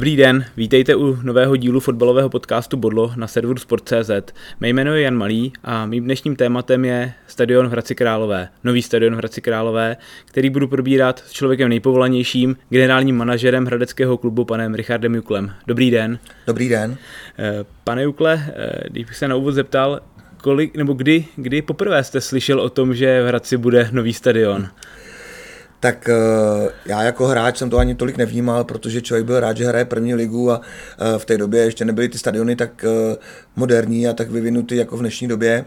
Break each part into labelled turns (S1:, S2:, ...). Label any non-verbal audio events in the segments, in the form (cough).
S1: Dobrý den, vítejte u nového dílu fotbalového podcastu Bodlo na serveru Sport.cz. Mé jméno je Jan Malý a mým dnešním tématem je stadion v Hradci Králové. Nový stadion v Hradci Králové, který budu probírat s člověkem nejpovolanějším, generálním manažerem hradeckého klubu panem Richardem Juklem. Dobrý den.
S2: Dobrý den.
S1: Eh, pane Jukle, eh, když bych se na úvod zeptal, kolik, nebo kdy, kdy poprvé jste slyšel o tom, že v Hradci bude nový stadion?
S2: Tak eh, já jako hráč jsem to ani tolik nevnímal, protože člověk byl rád, že hraje první ligu a eh, v té době ještě nebyly ty stadiony tak eh, moderní a tak vyvinutý jako v dnešní době.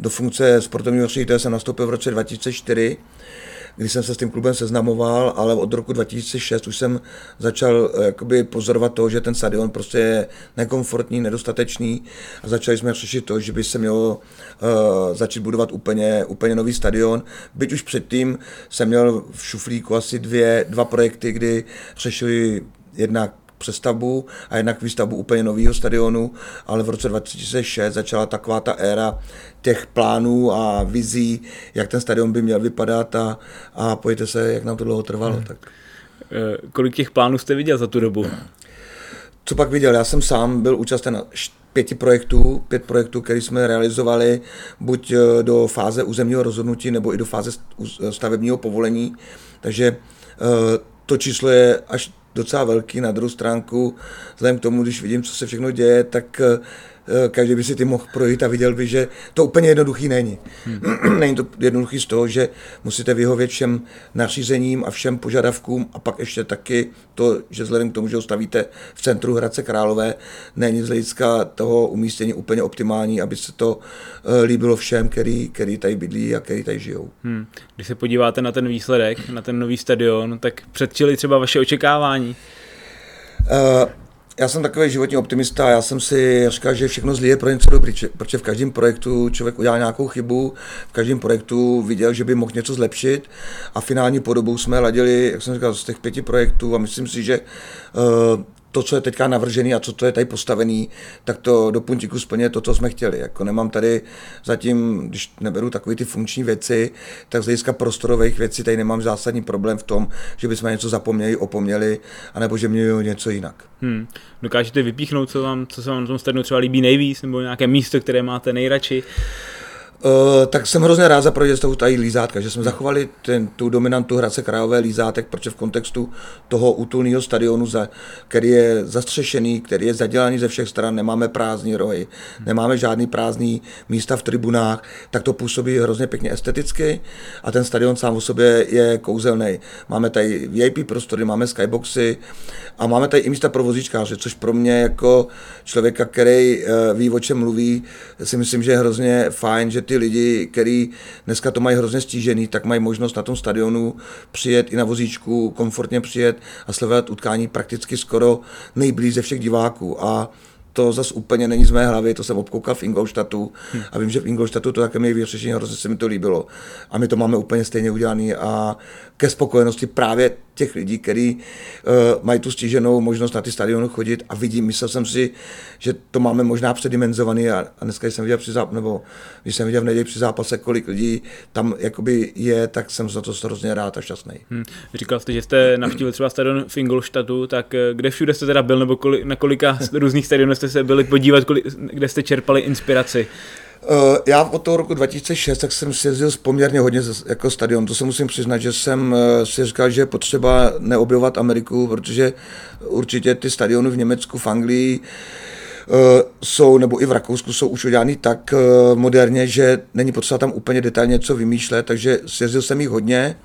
S2: Do funkce sportovního ředitele jsem nastoupil v roce 2004 kdy jsem se s tím klubem seznamoval, ale od roku 2006 už jsem začal eh, jakoby pozorovat to, že ten stadion prostě je nekomfortní, nedostatečný a začali jsme řešit to, že by se mělo uh, začít budovat úplně, úplně nový stadion. Byť už předtím jsem měl v šuflíku asi dvě, dva projekty, kdy řešili jednak přestavbu a jednak výstavbu úplně nového stadionu, ale v roce 2006 začala taková ta éra těch plánů a vizí, jak ten stadion by měl vypadat a, a pojďte se, jak nám to dlouho trvalo. Hmm. Tak.
S1: Eh, kolik těch plánů jste viděl za tu dobu?
S2: Co pak viděl? Já jsem sám byl účasten na pěti projektů, pět projektů, které jsme realizovali buď eh, do fáze územního rozhodnutí nebo i do fáze stavebního povolení. Takže eh, to číslo je až docela velký. Na druhou stránku, vzhledem k tomu, když vidím, co se všechno děje, tak Eh, každý by si ty mohl projít a viděl by, že to úplně jednoduchý není. Hmm. (clears throat) není to jednoduchý z toho, že musíte vyhovět všem nařízením a všem požadavkům a pak ještě taky to, že vzhledem k tomu, že ho stavíte v centru Hradce Králové, není z hlediska toho umístění úplně optimální, aby se to eh, líbilo všem, který, který tady bydlí a který tady žijou. Hmm.
S1: Když se podíváte na ten výsledek, na ten nový stadion, tak předčili třeba vaše očekávání?
S2: Uh, já jsem takový životní optimista, já jsem si říkal, že všechno zlý je pro něco dobrý, protože v každém projektu člověk udělal nějakou chybu, v každém projektu viděl, že by mohl něco zlepšit a finální podobu jsme ladili, jak jsem říkal, z těch pěti projektů a myslím si, že uh, to, co je teďka navržený a co to je tady postavený, tak to do puntíku splně to, co jsme chtěli. Jako nemám tady zatím, když neberu takové ty funkční věci, tak z hlediska prostorových věcí tady nemám zásadní problém v tom, že bychom něco zapomněli, opomněli, anebo že měli něco jinak. Hmm.
S1: Dokážete vypíchnout, co, vám, co se vám na tom stadionu třeba líbí nejvíc, nebo nějaké místo, které máte nejradši?
S2: Uh, tak jsem hrozně rád za projekt toho tady lízátka, že jsme zachovali ten, tu dominantu Hradce Krajové lízátek, protože v kontextu toho útulného stadionu, za, který je zastřešený, který je zadělaný ze všech stran, nemáme prázdní rohy, nemáme žádný prázdný místa v tribunách, tak to působí hrozně pěkně esteticky a ten stadion sám o sobě je kouzelný. Máme tady VIP prostory, máme skyboxy a máme tady i místa pro vozíčkáře, což pro mě jako člověka, který uh, ví, o čem mluví, si myslím, že je hrozně fajn, že ty lidi, kteří dneska to mají hrozně stížený, tak mají možnost na tom stadionu přijet i na vozíčku, komfortně přijet a sledovat utkání prakticky skoro nejblíž ze všech diváků. A to zase úplně není z mé hlavy, to jsem obkoukal v Ingolstadtu hmm. a vím, že v Ingolstadtu to také měli vyřešení, hrozně se mi to líbilo. A my to máme úplně stejně udělané a ke spokojenosti právě těch lidí, kteří uh, mají tu stíženou možnost na ty stadiony chodit a vidím, myslel jsem si, že to máme možná předimenzovaný a, a dneska jsem viděl při zápase, nebo když jsem viděl v neděli při zápase, kolik lidí tam jakoby je, tak jsem za to hrozně rád a šťastný. Hmm.
S1: Říkal jste, že jste navštívil třeba stadion v Ingolstadtu, tak eh, kde všude jste teda byl, nebo kolik, na kolika různých stadionů jste se byli podívat, kolik, kde jste čerpali inspiraci?
S2: Uh, já od toho roku 2006 tak jsem si jezdil poměrně hodně jako stadion. To se musím přiznat, že jsem uh, si říkal, že je potřeba neobjevovat Ameriku, protože určitě ty stadiony v Německu, v Anglii uh, jsou, nebo i v Rakousku jsou už udělány tak moderně, že není potřeba tam úplně detailně něco vymýšlet, takže sjezdil jsem jich hodně.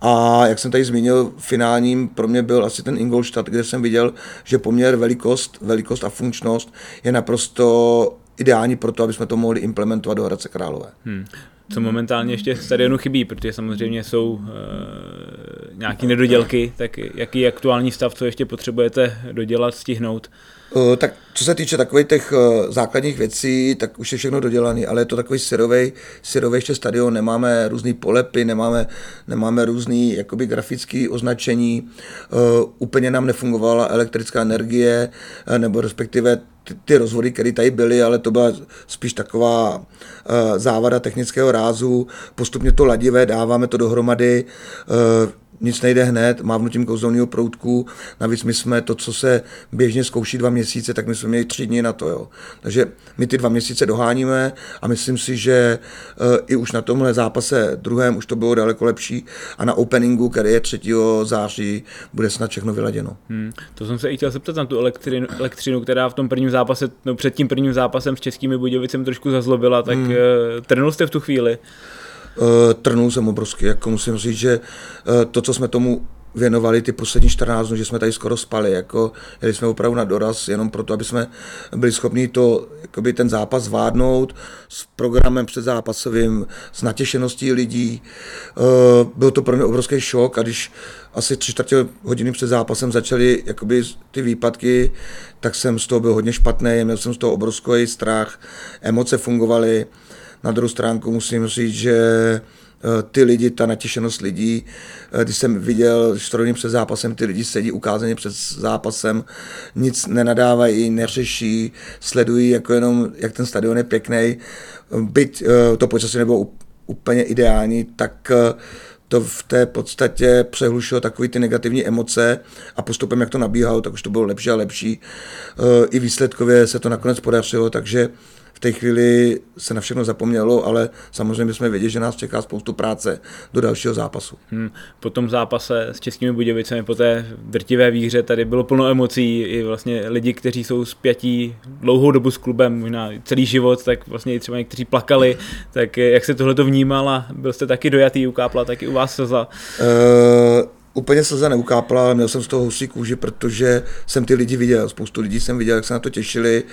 S2: A jak jsem tady zmínil, finálním pro mě byl asi ten Ingolstadt, kde jsem viděl, že poměr velikost, velikost a funkčnost je naprosto ideální pro to, aby jsme to mohli implementovat do Hradce Králové. Hmm.
S1: co momentálně ještě stadionu chybí, protože samozřejmě jsou e, nějaké nedodělky, tak jaký je aktuální stav, co ještě potřebujete dodělat, stihnout?
S2: Uh, tak co se týče takových těch uh, základních věcí, tak už je všechno dodělané, ale je to takový syrový, syrový ještě stadion, nemáme různé polepy, nemáme, nemáme různé jakoby grafické označení, uh, úplně nám nefungovala elektrická energie, uh, nebo respektive ty, ty rozvody, které tady byly, ale to byla spíš taková uh, závada technického rázu, postupně to ladivé, dáváme to dohromady, uh, nic nejde hned, mávnutím kouzelného proutku, navíc my jsme to, co se běžně zkouší dva měsíce, tak my jsme měli tři dny na to. Jo. Takže my ty dva měsíce doháníme a myslím si, že uh, i už na tomhle zápase druhém už to bylo daleko lepší a na openingu, který je 3. září, bude snad všechno vyladěno. Hmm.
S1: To jsem se i chtěl zeptat na tu elektřinu, elektřinu, která v tom prvním zápase, no před tím prvním zápasem s českými Budějovicemi trošku zazlobila, tak hmm. uh, trnul jste v tu chvíli?
S2: Uh, trnul jsem obrovsky, jako musím říct, že uh, to, co jsme tomu věnovali ty poslední 14 dnů, že jsme tady skoro spali, jako jeli jsme opravdu na doraz, jenom proto, aby jsme byli schopni to, jakoby ten zápas zvládnout s programem předzápasovým, s natěšeností lidí. Uh, byl to pro mě obrovský šok a když asi tři čtvrtě hodiny před zápasem začaly jakoby ty výpadky, tak jsem z toho byl hodně špatný, měl jsem z toho obrovský strach, emoce fungovaly. Na druhou stránku musím říct, že eh, ty lidi, ta natěšenost lidí, eh, když jsem viděl strojním před zápasem, ty lidi sedí ukázaně před zápasem, nic nenadávají, neřeší, sledují jako jenom, jak ten stadion je pěkný. Byť eh, to počasí nebylo úplně ideální, tak to v té podstatě přehlušilo takové ty negativní emoce a postupem, jak to nabíhalo, tak už to bylo lepší a lepší. I výsledkově se to nakonec podařilo, takže v té chvíli se na všechno zapomnělo, ale samozřejmě jsme věděli, že nás čeká spoustu práce do dalšího zápasu. Hmm.
S1: Po tom zápase s Českými Budějovicemi, po té drtivé výhře, tady bylo plno emocí, i vlastně lidi, kteří jsou spjatí dlouhou dobu s klubem, možná celý život, tak vlastně i třeba někteří plakali, tak jak se tohle to vnímal a byl jste taky dojatý, ukápla taky u vás slza? Uh
S2: úplně slza neukápla, ale měl jsem z toho husí kůži, protože jsem ty lidi viděl. Spoustu lidí jsem viděl, jak se na to těšili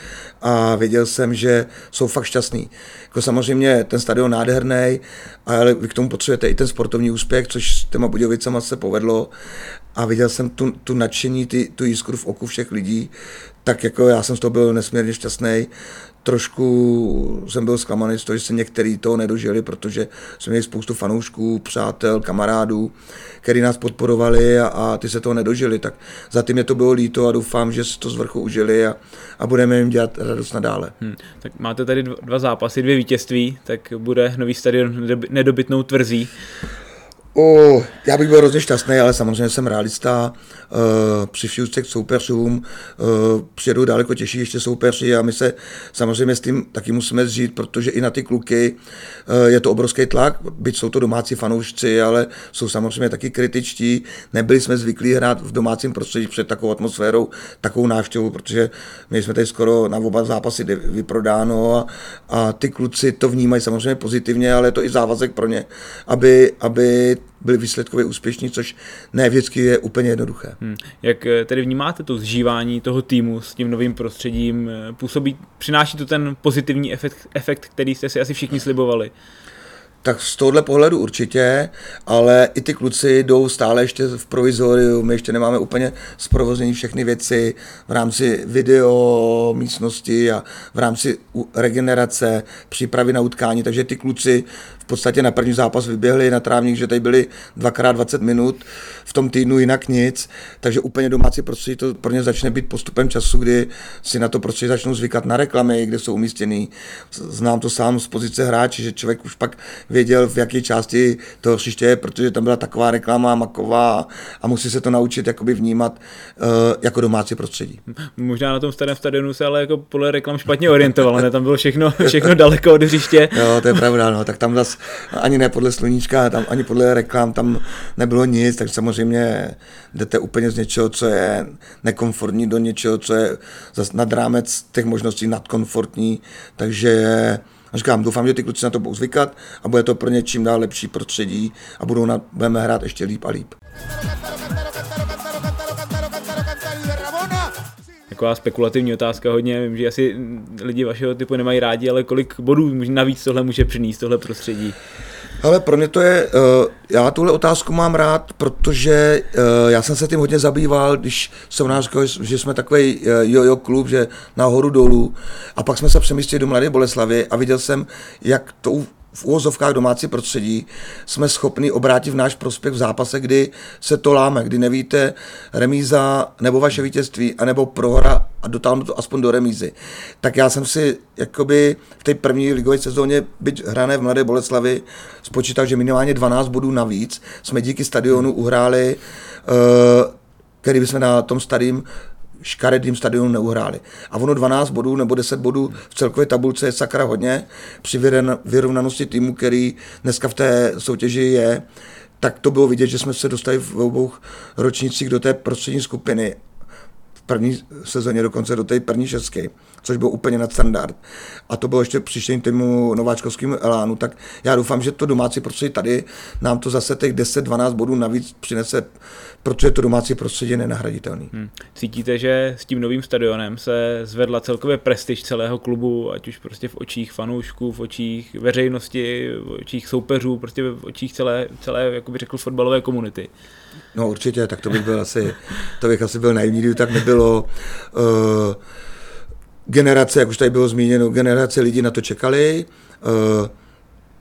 S2: a věděl jsem, že jsou fakt šťastní. Jako samozřejmě ten stadion nádherný, ale vy k tomu potřebujete i ten sportovní úspěch, což s těma Budějovicama se povedlo. A viděl jsem tu, tu nadšení, ty, tu jiskru v oku všech lidí, tak jako já jsem z toho byl nesmírně šťastný trošku jsem byl zklamaný z toho, že se některý to nedožili, protože jsme měli spoustu fanoušků, přátel, kamarádů, kteří nás podporovali a, a ty se toho nedožili. Tak za tím je to bylo líto a doufám, že si to z vrchu užili a, a budeme jim dělat radost nadále. Hmm.
S1: Tak máte tady dva zápasy, dvě vítězství, tak bude nový stadion nedobytnou tvrzí.
S2: O, já bych byl hrozně šťastný, ale samozřejmě jsem realista. Uh, při vší k soupeřům uh, přijedou daleko těžší ještě soupeři a my se samozřejmě s tím taky musíme zžít, protože i na ty kluky uh, je to obrovský tlak, byť jsou to domácí fanoušci, ale jsou samozřejmě taky kritičtí. Nebyli jsme zvyklí hrát v domácím prostředí před takovou atmosférou, takovou návštěvu, protože my jsme tady skoro na oba zápasy vyprodáno a, a ty kluci to vnímají samozřejmě pozitivně, ale je to i závazek pro ně, aby, aby byli výsledkově úspěšní, což ne vždycky je úplně jednoduché. Hmm.
S1: Jak eh, tedy vnímáte to zžívání toho týmu s tím novým prostředím? Eh, působí, přináší to ten pozitivní efekt, efekt který jste si asi všichni slibovali?
S2: Tak z tohohle pohledu určitě, ale i ty kluci jdou stále ještě v provizoriu, my ještě nemáme úplně zprovoznění všechny věci v rámci video místnosti a v rámci regenerace, přípravy na utkání, takže ty kluci podstatě na první zápas vyběhli na trávník, že tady byli dvakrát 20 minut, v tom týdnu jinak nic, takže úplně domácí prostředí to pro ně začne být postupem času, kdy si na to prostředí začnou zvykat na reklamy, kde jsou umístěný. Znám to sám z pozice hráče, že člověk už pak věděl, v jaké části toho hřiště je, protože tam byla taková reklama maková a musí se to naučit jakoby vnímat uh, jako domácí prostředí.
S1: Možná na tom starém stadionu se ale jako podle reklam špatně orientoval, ne? Tam bylo všechno, (laughs) všechno daleko od hřiště.
S2: Jo, to je pravda, no. tak tam ani ne podle sluníčka, tam, ani podle reklam tam nebylo nic, tak samozřejmě jdete úplně z něčeho, co je nekomfortní, do něčeho, co je zase nad rámec těch možností nadkomfortní, takže říkám, doufám, že ty kluci na to budou zvykat a bude to pro ně čím dál lepší prostředí a budou na, budeme hrát ještě líp a líp.
S1: Taková spekulativní otázka hodně, vím, že asi lidi vašeho typu nemají rádi, ale kolik bodů navíc tohle může přinést, tohle prostředí?
S2: Ale pro mě to je, uh, já tuhle otázku mám rád, protože uh, já jsem se tím hodně zabýval, když jsem nás že jsme takový uh, jojo klub, že nahoru dolů. A pak jsme se přemístili do Mladé Boleslavy a viděl jsem, jak to v úvozovkách domácí prostředí jsme schopni obrátit v náš prospěch v zápase, kdy se to láme, kdy nevíte remíza nebo vaše vítězství, anebo prohra a dotáhnu to aspoň do remízy. Tak já jsem si jakoby v té první ligové sezóně, byť hrané v Mladé Boleslavi, spočítal, že minimálně 12 bodů navíc jsme díky stadionu uhráli, uh, který bychom na tom stadím škaredým stadionu neuhráli. A ono 12 bodů nebo 10 bodů v celkové tabulce je sakra hodně při vyrovnanosti týmu, který dneska v té soutěži je, tak to bylo vidět, že jsme se dostali v obou ročnících do té prostřední skupiny první sezóně dokonce do té první šestky, což bylo úplně nad standard. A to bylo ještě příštím týmu nováčkovskému Elánu, tak já doufám, že to domácí prostředí tady nám to zase těch 10-12 bodů navíc přinese protože to domácí prostředí je nenahraditelný. Hmm.
S1: Cítíte, že s tím novým stadionem se zvedla celkově prestiž celého klubu, ať už prostě v očích fanoušků, v očích veřejnosti, v očích soupeřů, prostě v očích celé, celé jak bych řekl, fotbalové komunity?
S2: No určitě, tak to bych byl asi, to bych asi byl naivní, kdyby tak nebylo. Uh, generace, jak už tady bylo zmíněno, generace lidí na to čekali. Uh,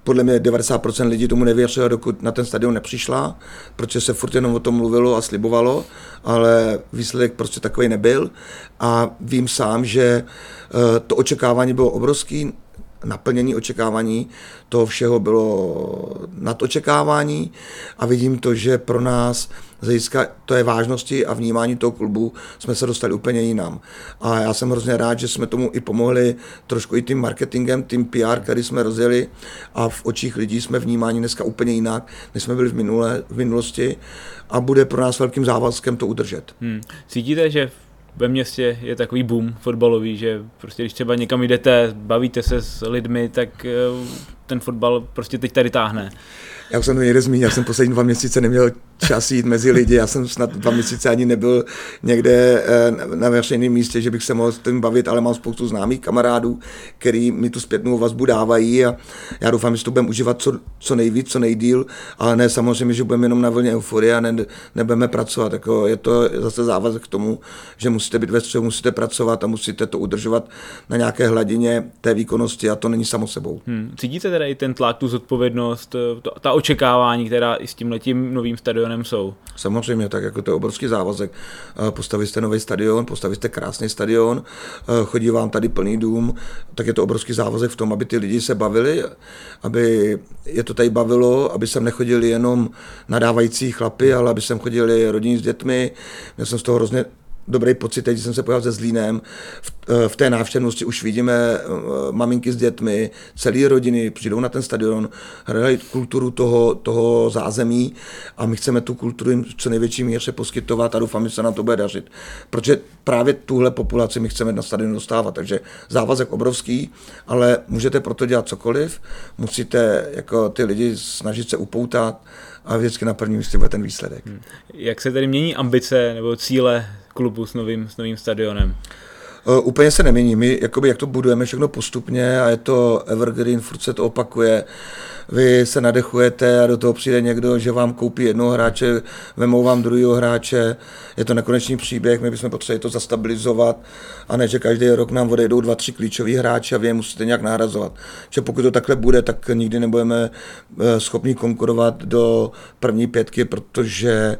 S2: podle mě 90% lidí tomu nevěřilo, dokud na ten stadion nepřišla, protože se furt jenom o tom mluvilo a slibovalo, ale výsledek prostě takový nebyl. A vím sám, že eh, to očekávání bylo obrovský, naplnění očekávání toho všeho bylo nad očekávání a vidím to, že pro nás z hlediska to je vážnosti a vnímání toho klubu jsme se dostali úplně jinam. A já jsem hrozně rád, že jsme tomu i pomohli trošku i tím marketingem, tím PR, který jsme rozjeli a v očích lidí jsme vnímáni dneska úplně jinak, než jsme byli v, minule, v minulosti a bude pro nás velkým závazkem to udržet. Hmm.
S1: Cítíte, že ve městě je takový boom fotbalový, že prostě když třeba někam jdete, bavíte se s lidmi, tak eh, ten fotbal prostě teď tady táhne.
S2: Já už jsem to někde zmínil, já jsem poslední dva měsíce neměl čas jít mezi lidi, já jsem snad dva měsíce ani nebyl někde eh, na veřejném místě, že bych se mohl s tím bavit, ale mám spoustu známých kamarádů, který mi tu zpětnou vazbu dávají a já doufám, že to budeme užívat co, co nejvíc, co nejdíl, ale ne samozřejmě, že budeme jenom na vlně euforie a ne, nebudeme pracovat. Jako je to zase závazek k tomu, že musíte být ve střehu, musíte pracovat a musíte to udržovat na nějaké hladině té výkonnosti a to není samo sebou.
S1: Hmm. Cítíte teda i ten tlak, tu zodpovědnost, ta očekávání, která i s tím letím novým stadionem jsou?
S2: Samozřejmě, tak jako to je obrovský závazek. Eh, postavit jste nový stadion, postavit jste krásný stadion, eh, chodí vám tady plný dům, tak je to obrovský závazek v tom, aby ty lidi se bavili, aby je to tady bavilo, aby sem nechodili jenom nadávající chlapy, ale aby sem chodili rodiny s dětmi. Měl jsem z toho hrozně dobrý pocit, teď jsem se pojel se Zlínem, v, eh, v té návštěvnosti už vidíme eh, maminky s dětmi, celé rodiny přijdou na ten stadion, hrají kulturu toho, toho zázemí a my chceme tu kulturu jim co největší míře poskytovat a doufám, že se nám to bude dařit. Protože právě tuhle populaci my chceme na stadion dostávat, takže závazek obrovský, ale můžete proto dělat cokoliv, musíte jako ty lidi snažit se upoutat a vždycky na prvním místě bude ten výsledek. Hmm.
S1: Jak se tedy mění ambice nebo cíle klubu s novým, s novým stadionem?
S2: Uh, úplně se nemění. My jakoby, jak to budujeme všechno postupně a je to evergreen, furt se to opakuje. Vy se nadechujete a do toho přijde někdo, že vám koupí jednoho hráče, vemou vám druhého hráče. Je to nekonečný příběh, my bychom potřebovali to zastabilizovat a ne, že každý rok nám odejdou dva, tři klíčoví hráči a vy je musíte nějak nahrazovat. Že pokud to takhle bude, tak nikdy nebudeme eh, schopni konkurovat do první pětky, protože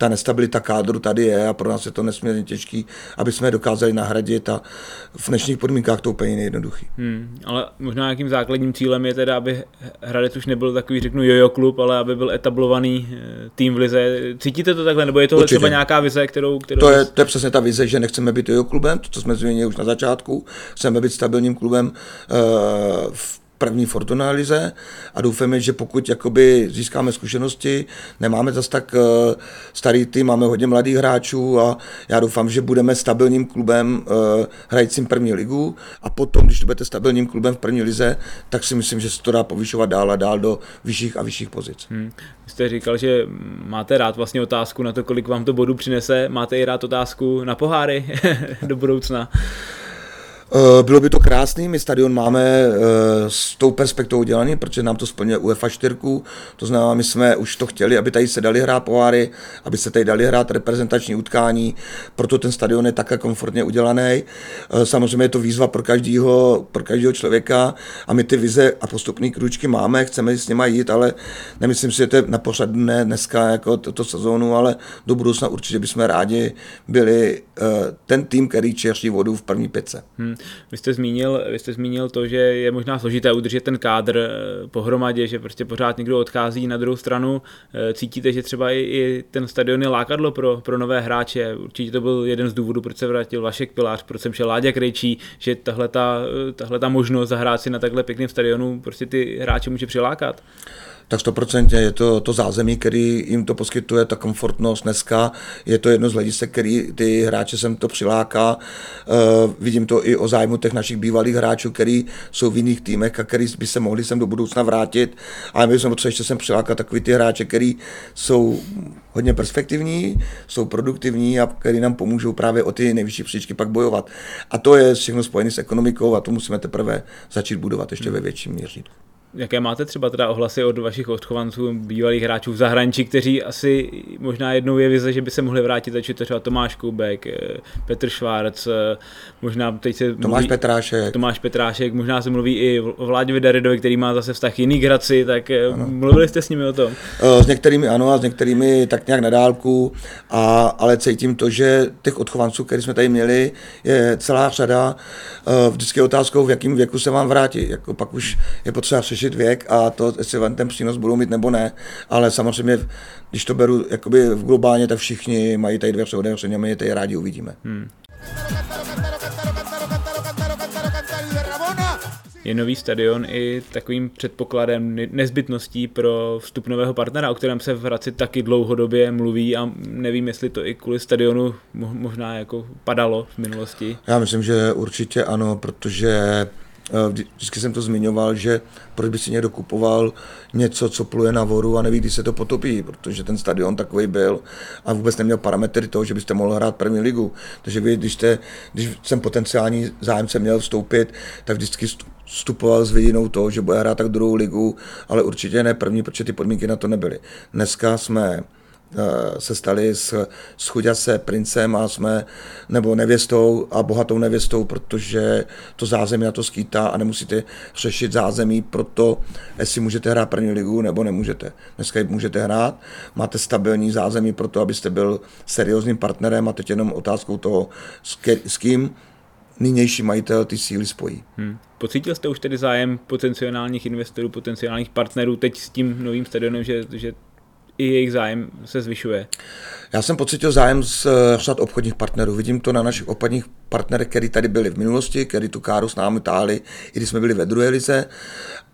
S2: ta nestabilita kádru tady je a pro nás je to nesmírně těžký, aby jsme je dokázali nahradit a v dnešních podmínkách to úplně nejjednoduchý.
S1: Hmm, ale možná nějakým základním cílem je teda, aby Hradec už nebyl takový, řeknu, jojo klub, ale aby byl etablovaný eh, tým v lize. Cítíte to takhle, nebo je to třeba nějaká vize, kterou... kterou...
S2: To, je, to je přesně ta vize, že nechceme být jojo klubem, to, co jsme zmínili už na začátku, chceme být stabilním klubem uh, v první Fortuna lize a doufáme, že pokud jakoby získáme zkušenosti, nemáme zas tak uh, starý tým, máme hodně mladých hráčů a já doufám, že budeme stabilním klubem uh, hrajícím první ligu a potom, když budete stabilním klubem v první lize, tak si myslím, že se to dá povyšovat dál a dál do vyšších a vyšších pozic. Hmm.
S1: Jste říkal, že máte rád vlastně otázku na to, kolik vám to bodu přinese. Máte i rád otázku na poháry (laughs) do budoucna?
S2: Eh, bylo by to krásný, my stadion máme eh, s tou perspektivou dělaný, protože nám to splňuje UEFA 4, to znamená, my jsme už to chtěli, aby tady se dali hrát poháry, aby se tady dali hrát reprezentační utkání, proto ten stadion je také komfortně udělaný. Eh, samozřejmě je to výzva pro každého, pro každého člověka a my ty vize a postupné kručky máme, chceme s nimi jít, ale nemyslím si, že to je na pořadu ne dneska jako toto sezónu, ale do budoucna určitě bychom rádi byli ten tým, který čeří vodu v první pětce. Hmm.
S1: Vy jste zmínil, vy jste zmínil to, že je možná složité udržet ten kádr eh, pohromadě, že prostě pořád někdo odchází na druhou stranu. Eh, cítíte, že třeba i, ten stadion je lákadlo pro, pro nové hráče? Určitě to byl jeden z důvodů, proč se vrátil Vašek Pilář, proč jsem šel Láďa Krejčí, že tahle ta, eh, tahle ta možnost zahrát si na takhle pěkném stadionu prostě ty hráče může přilákat
S2: tak stoprocentně je to to zázemí, který jim to poskytuje, ta komfortnost dneska. Je to jedno z hledisek, který ty hráče sem to přiláká. Uh, vidím to i o zájmu těch našich bývalých hráčů, který jsou v jiných týmech a který by se mohli sem do budoucna vrátit. Ale my jsme potřebovali ještě sem přilákat takový ty hráče, který jsou hodně perspektivní, jsou produktivní a který nám pomůžou právě o ty nejvyšší příčky pak bojovat. A to je všechno spojené s ekonomikou a to musíme teprve začít budovat ještě ve větším měřítku.
S1: Jaké máte třeba teda ohlasy od vašich odchovanců, bývalých hráčů v zahraničí, kteří asi možná jednou je vize, že by se mohli vrátit, ať to třeba Tomáš Kubek, eh, Petr Švárc, eh, možná teď se
S2: Tomáš mluví, Petrášek.
S1: Tomáš Petrášek, možná se mluví i o Vláďovi Daridovi, který má zase vztah jiný k Hradci, tak eh, ano. mluvili jste s nimi o tom?
S2: S některými ano a s některými tak nějak na dálku, a, ale cítím to, že těch odchovanců, který jsme tady měli, je celá řada. Vždycky je otázkou, v jakém věku se vám vrátí. Jako pak už je potřeba řešit věk a to, jestli vám ten přínos budou mít nebo ne, ale samozřejmě, když to beru jakoby v globálně, tak všichni mají tady dveře otevřené a my je tady rádi uvidíme. Hmm.
S1: Je nový stadion i takovým předpokladem, nezbytností pro vstup nového partnera, o kterém se v Hradci taky dlouhodobě mluví a nevím, jestli to i kvůli stadionu možná jako padalo v minulosti.
S2: Já myslím, že určitě ano, protože vždycky jsem to zmiňoval, že proč by si někdo kupoval něco, co pluje na voru a neví, kdy se to potopí, protože ten stadion takový byl a vůbec neměl parametry toho, že byste mohl hrát první ligu. Takže vy, když, jste, když jsem potenciální zájemce měl vstoupit, tak vždycky vstupoval s vidinou toho, že bude hrát tak druhou ligu, ale určitě ne první, protože ty podmínky na to nebyly. Dneska jsme Eh, se stali s, s chuďase princem a jsme, nebo nevěstou a bohatou nevěstou, protože to zázemí na to skýtá a nemusíte řešit zázemí pro to, jestli můžete hrát první ligu nebo nemůžete. Dneska můžete hrát, máte stabilní zázemí pro to, abyste byl seriózním partnerem a teď jenom otázkou toho, s, ke, s kým nynější majitel ty síly spojí. Hmm.
S1: Pocítil jste už tedy zájem potenciálních investorů, potenciálních partnerů teď s tím novým stadionem, že, že i jejich zájem se zvyšuje?
S2: Já jsem pocítil zájem z eh, řad obchodních partnerů. Vidím to na našich obchodních partnerech, kteří tady byli v minulosti, kteří tu káru s námi táhli, i když jsme byli ve druhé lize.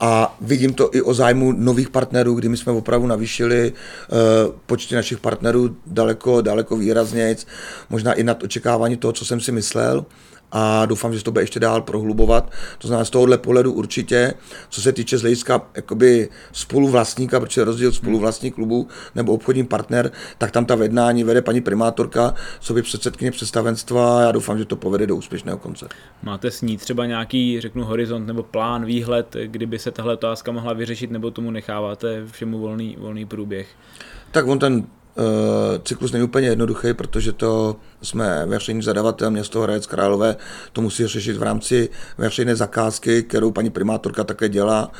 S2: A vidím to i o zájmu nových partnerů, kdy my jsme opravdu navýšili uh, počty našich partnerů daleko, daleko výrazněji, možná i nad očekávání toho, co jsem si myslel a doufám, že se to bude ještě dál prohlubovat. To znamená z tohohle pohledu určitě, co se týče z hlediska jakoby spoluvlastníka, protože rozdíl spoluvlastní klubu nebo obchodní partner, tak tam ta vednání vede paní primátorka, sobě předsedkyně představenstva a já doufám, že to povede do úspěšného konce.
S1: Máte s ní třeba nějaký, řeknu, horizont nebo plán, výhled, kdyby se tahle otázka mohla vyřešit, nebo tomu necháváte všemu volný, volný průběh?
S2: Tak on ten cyklus není úplně jednoduchý, protože to jsme veřejný zadavatel město Hradec Králové, to musí řešit v rámci veřejné zakázky, kterou paní primátorka také dělá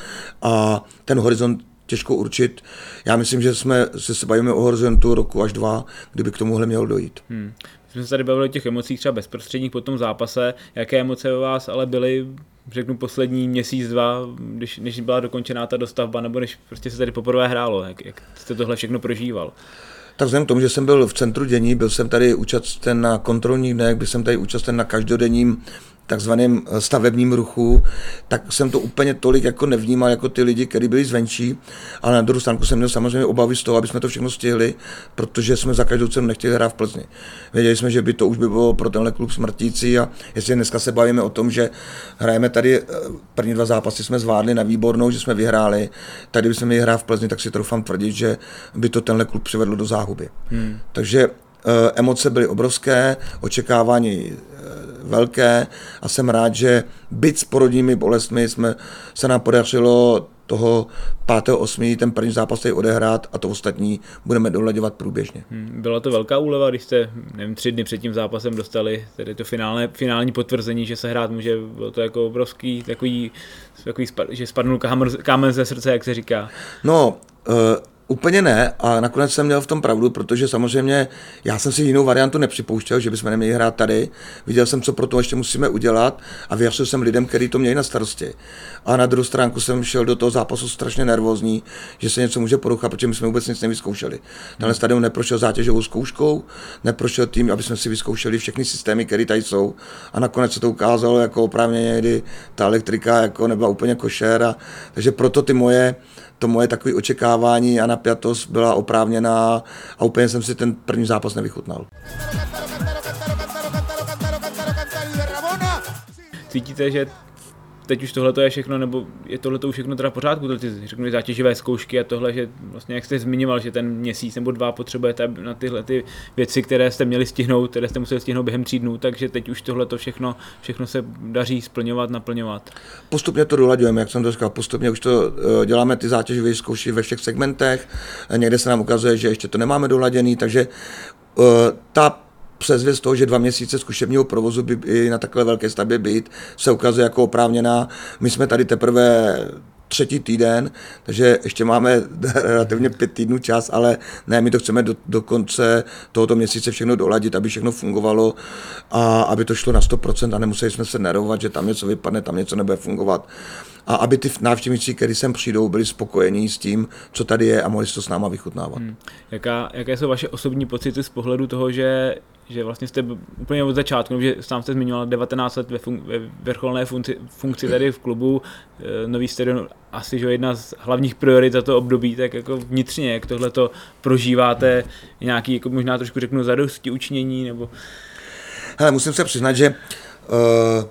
S2: a ten horizont těžko určit. Já myslím, že jsme se bavíme o horizontu roku až dva, kdyby k tomuhle mělo dojít. Hmm.
S1: jsme se tady bavili o těch emocích třeba bezprostředních po tom zápase. Jaké emoce u vás ale byly řeknu poslední měsíc, dva, když, než byla dokončená ta dostavba, nebo než prostě se tady poprvé hrálo, jak, jak jste tohle všechno prožíval?
S2: Tak vzhledem k tomu, že jsem byl v centru dění, byl jsem tady účasten na kontrolních dnech, byl jsem tady účasten na každodenním takzvaném eh, stavebním ruchu, tak jsem to úplně tolik jako nevnímal jako ty lidi, kteří byli zvenčí, ale na druhou stranu jsem měl samozřejmě obavy z toho, aby jsme to všechno stihli, protože jsme za každou cenu nechtěli hrát v Plzni. Věděli jsme, že by to už by bylo pro tenhle klub smrtící a jestli dneska se bavíme o tom, že hrajeme tady, eh, první dva zápasy jsme zvládli na výbornou, že jsme vyhráli, tady bychom měli hrát v Plzni, tak si troufám tvrdit, že by to tenhle klub přivedlo do záhuby. Hmm. Takže Eh, emoce byly obrovské, očekávání velké a jsem rád, že byť s porodními bolestmi jsme, se nám podařilo toho 5.8. ten první zápas tady odehrát a to ostatní budeme dohledovat průběžně.
S1: Hmm, byla to velká úleva, když jste nevím, tři dny před tím zápasem dostali tedy to finálne, finální potvrzení, že se hrát může, bylo to jako obrovský takový, takový že spadnul kámen ze srdce, jak se říká.
S2: No, uh, Úplně ne a nakonec jsem měl v tom pravdu, protože samozřejmě já jsem si jinou variantu nepřipouštěl, že bychom neměli hrát tady. Viděl jsem, co pro to ještě musíme udělat a věřil jsem lidem, kteří to měli na starosti. A na druhou stránku jsem šel do toho zápasu strašně nervózní, že se něco může poruchat, protože my jsme vůbec nic nevyzkoušeli. Tenhle stadion neprošel zátěžovou zkouškou, neprošel tím, aby jsme si vyzkoušeli všechny systémy, které tady jsou. A nakonec se to ukázalo jako oprávněně, kdy ta elektrika jako nebyla úplně košer. A, takže proto ty moje to moje takové očekávání a napjatost byla oprávněná a úplně jsem si ten první zápas nevychutnal.
S1: Cítíte, že teď už tohle je všechno, nebo je tohle už všechno teda pořádku, ty řeknu zátěžové zkoušky a tohle, že vlastně jak jste zmiňoval, že ten měsíc nebo dva potřebujete na tyhle ty věci, které jste měli stihnout, které jste museli stihnout během tří dnů, takže teď už tohle to všechno, všechno se daří splňovat, naplňovat.
S2: Postupně to dolaďujeme, jak jsem to říkal, postupně už to eh, děláme ty zátěžové zkoušky ve všech segmentech, někde se nám ukazuje, že ještě to nemáme doladěný, takže uh, ta přezvěst toho, že dva měsíce zkušebního provozu by i na takové velké stavbě být, se ukazuje jako oprávněná. My jsme tady teprve třetí týden, takže ještě máme (laughs) relativně pět týdnů čas, ale ne, my to chceme do, do konce tohoto měsíce všechno doladit, aby všechno fungovalo a aby to šlo na 100% a nemuseli jsme se nervovat, že tam něco vypadne, tam něco nebude fungovat a aby ty návštěvníci, kteří sem přijdou, byli spokojení s tím, co tady je a mohli si to s náma vychutnávat. Hmm.
S1: Jaká, jaké jsou vaše osobní pocity z pohledu toho, že že vlastně jste úplně od začátku, že sám jste zmiňoval 19 let ve, fun- ve vrcholné funkci, funkci tady v klubu, e, nový stadion asi že jedna z hlavních priorit za to období, tak jako vnitřně, jak tohle to prožíváte, nějaký jako možná trošku řeknu zadosti učinění, nebo...
S2: Hele, musím se přiznat, že uh,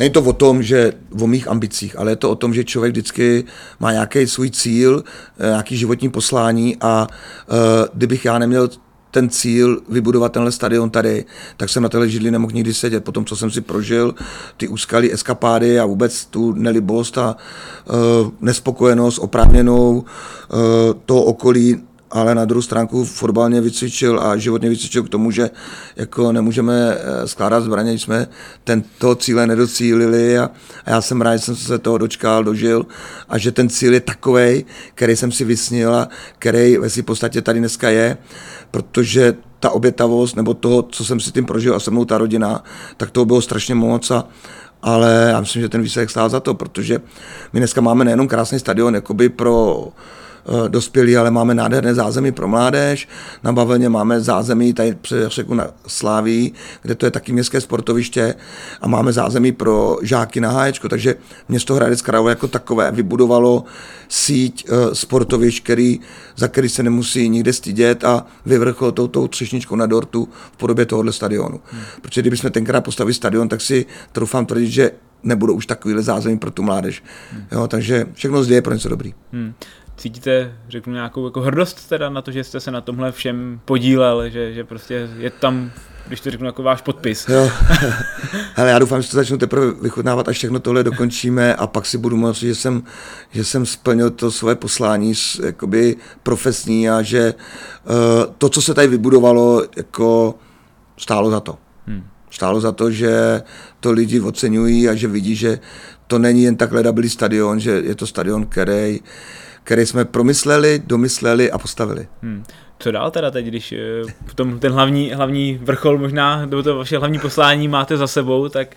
S2: Není to o tom, že o mých ambicích, ale je to o tom, že člověk vždycky má nějaký svůj cíl, eh, nějaký životní poslání a uh, kdybych já neměl ten cíl vybudovat tenhle stadion tady, tak jsem na téhle židli nemohl nikdy sedět. Po tom, co jsem si prožil, ty úskalí eskapády a vůbec tu nelibost a uh, nespokojenost oprávněnou uh, toho okolí, ale na druhou stránku fotbalně vycvičil a životně vycvičil k tomu, že jako nemůžeme eh, skládat zbraně, jsme tento cíle nedocílili a, a já jsem rád, že jsem se toho dočkal, dožil a že ten cíl je takový, který jsem si vysnil a který ve své podstatě tady dneska je, protože ta obětavost nebo toho, co jsem si tím prožil a se mnou ta rodina, tak toho bylo strašně moc a, ale já myslím, že ten výsledek stál za to, protože my dneska máme nejenom krásný stadion jakoby pro dospělí, ale máme nádherné zázemí pro mládež. Na Bavlně máme zázemí tady řeku na Sláví, kde to je taky městské sportoviště a máme zázemí pro žáky na háječko, takže město Hradec Králové jako takové vybudovalo síť eh, sportovišť, který, za který se nemusí nikde stydět a vyvrchol tou, tou třešničkou na dortu v podobě tohohle stadionu. Hmm. Protože kdybychom tenkrát postavili stadion, tak si troufám tvrdit, že nebudou už takovýhle zázemí pro tu mládež. Hmm. Jo, takže všechno zde je pro něco dobrý. Hmm
S1: cítíte, řeknu, nějakou jako hrdost teda na to, že jste se na tomhle všem podílel, že, že prostě je tam když to řeknu jako váš podpis. Jo. (laughs)
S2: Hele, já doufám, že to začnu teprve vychutnávat, až všechno tohle dokončíme a pak si budu moct, že jsem, že jsem splnil to svoje poslání jakoby profesní a že uh, to, co se tady vybudovalo, jako stálo za to. Hmm. Stálo za to, že to lidi oceňují a že vidí, že to není jen tak ledabilý stadion, že je to stadion, který který jsme promysleli, domysleli a postavili. Hmm.
S1: Co dál teda teď, když v eh, ten hlavní, hlavní vrchol možná, nebo to vaše hlavní poslání máte za sebou, tak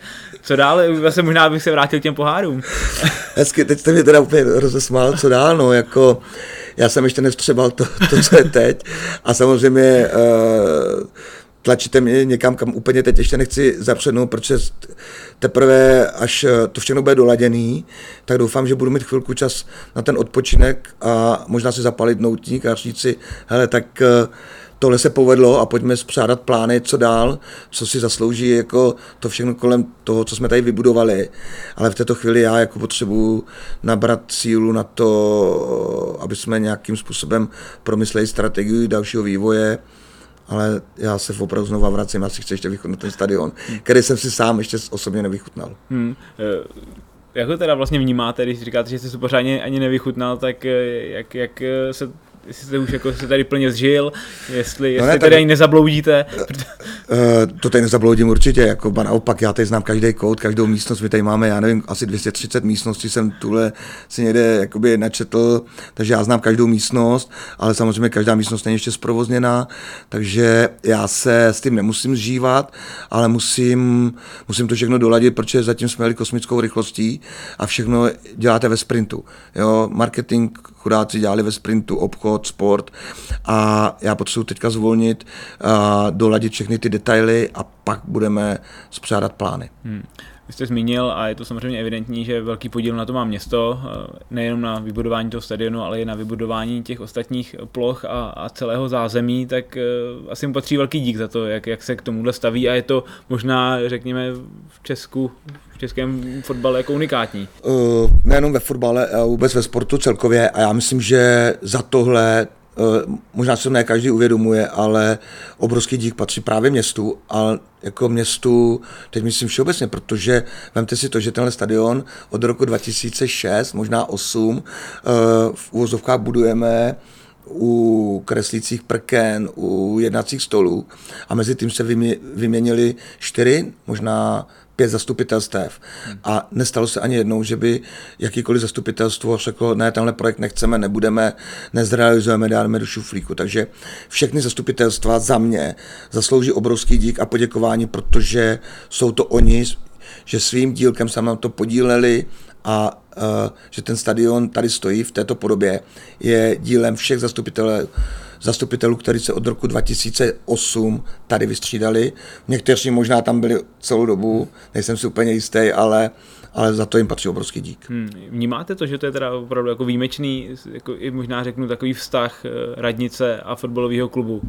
S1: co dál? Zase možná bych se vrátil k těm pohárům. (laughs)
S2: Hezky, teď jste mě teda úplně rozesmál, co dál, no, jako já jsem ještě nevstřebal to, to co je teď a samozřejmě uh, tlačíte mě někam, kam úplně teď ještě nechci zapřednout, protože teprve až eh, to všechno bude doladěný, tak doufám, že budu mít chvilku čas na ten odpočinek a možná si zapalit noutník a říct si, hele, tak eh, tohle se povedlo a pojďme spřádat plány, co dál, co si zaslouží jako to všechno kolem toho, co jsme tady vybudovali. Ale v této chvíli já jako potřebuji nabrat sílu na to, aby jsme nějakým způsobem promysleli strategii dalšího vývoje, ale já se opravdu znovu vracím, já si chci ještě vychutnat ten stadion, který jsem si sám ještě osobně nevychutnal. Hmm.
S1: Eh, jak ho teda vlastně vnímáte, když říkáte, že jste si pořádně ani nevychutnal, tak eh, jak, jak eh, se jestli jste už jako se tady plně zžil, jestli, jestli no ne, tady ani nezabloudíte.
S2: Uh, to tady nezabloudím určitě, jako ba naopak, já tady znám každý kout, každou místnost, my tady máme, já nevím, asi 230 místností jsem tuhle si někde jakoby načetl, takže já znám každou místnost, ale samozřejmě každá místnost není ještě zprovozněná, takže já se s tím nemusím zžívat, ale musím, musím to všechno doladit, protože zatím jsme jeli kosmickou rychlostí a všechno děláte ve sprintu. Jo, marketing chudáci dělali ve sprintu, obchod, sport a já potřebuji teďka zvolnit, a doladit všechny ty detaily a pak budeme spřádat plány. Hmm.
S1: Jste zmínil, a je to samozřejmě evidentní, že velký podíl na to má město, eh, nejenom na vybudování toho stadionu, ale i na vybudování těch ostatních ploch a, a celého zázemí, tak uh, asi mu patří velký dík za to, jak, jak se k tomuhle staví a je to možná, řekněme, v Česku, v českém fotbale jako unikátní.
S2: Uh, nejenom ve fotbale, ale vůbec ve sportu celkově a já myslím, že za tohle Eh, možná se to ne každý uvědomuje, ale obrovský dík patří právě městu, ale jako městu, teď myslím všeobecně, protože vemte si to, že tenhle stadion od roku 2006, možná 8, eh, v úvozovkách budujeme u kreslících prken, u jednacích stolů a mezi tím se vyměnili čtyři, možná pět zastupitelstev. A nestalo se ani jednou, že by jakýkoliv zastupitelstvo řeklo, ne, tenhle projekt nechceme, nebudeme, nezrealizujeme, dáme do šuflíku. Takže všechny zastupitelstva za mě zaslouží obrovský dík a poděkování, protože jsou to oni, že svým dílkem se nám to podíleli a uh, že ten stadion tady stojí v této podobě, je dílem všech zastupitelů zastupitelů, kteří se od roku 2008 tady vystřídali. Někteří možná tam byli celou dobu, nejsem si úplně jistý, ale ale za to jim patří obrovský dík. Hmm.
S1: Vnímáte to, že to je teda opravdu jako výjimečný, jako i možná řeknu takový vztah eh, radnice a fotbalového klubu?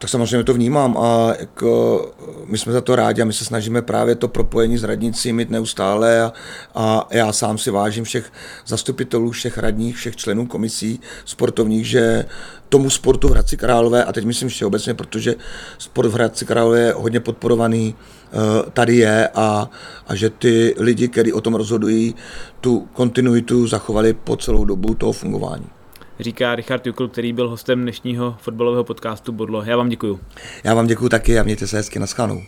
S2: Tak samozřejmě to vnímám a jako my jsme za to rádi a my se snažíme právě to propojení s radnicí mít neustále a, a já sám si vážím všech zastupitelů, všech radních, všech členů komisí sportovních, že tomu sportu v Hradci Králové, a teď myslím všeobecně, protože sport v Hradci Králové je hodně podporovaný, eh, tady je a, a že ty lidi, kteří o tom rozhodují, tu kontinuitu zachovali po celou dobu toho fungování
S1: říká Richard Jukl, který byl hostem dnešního fotbalového podcastu Bodlo. Já vám děkuju.
S2: Já vám děkuju taky a mějte se hezky na schanou.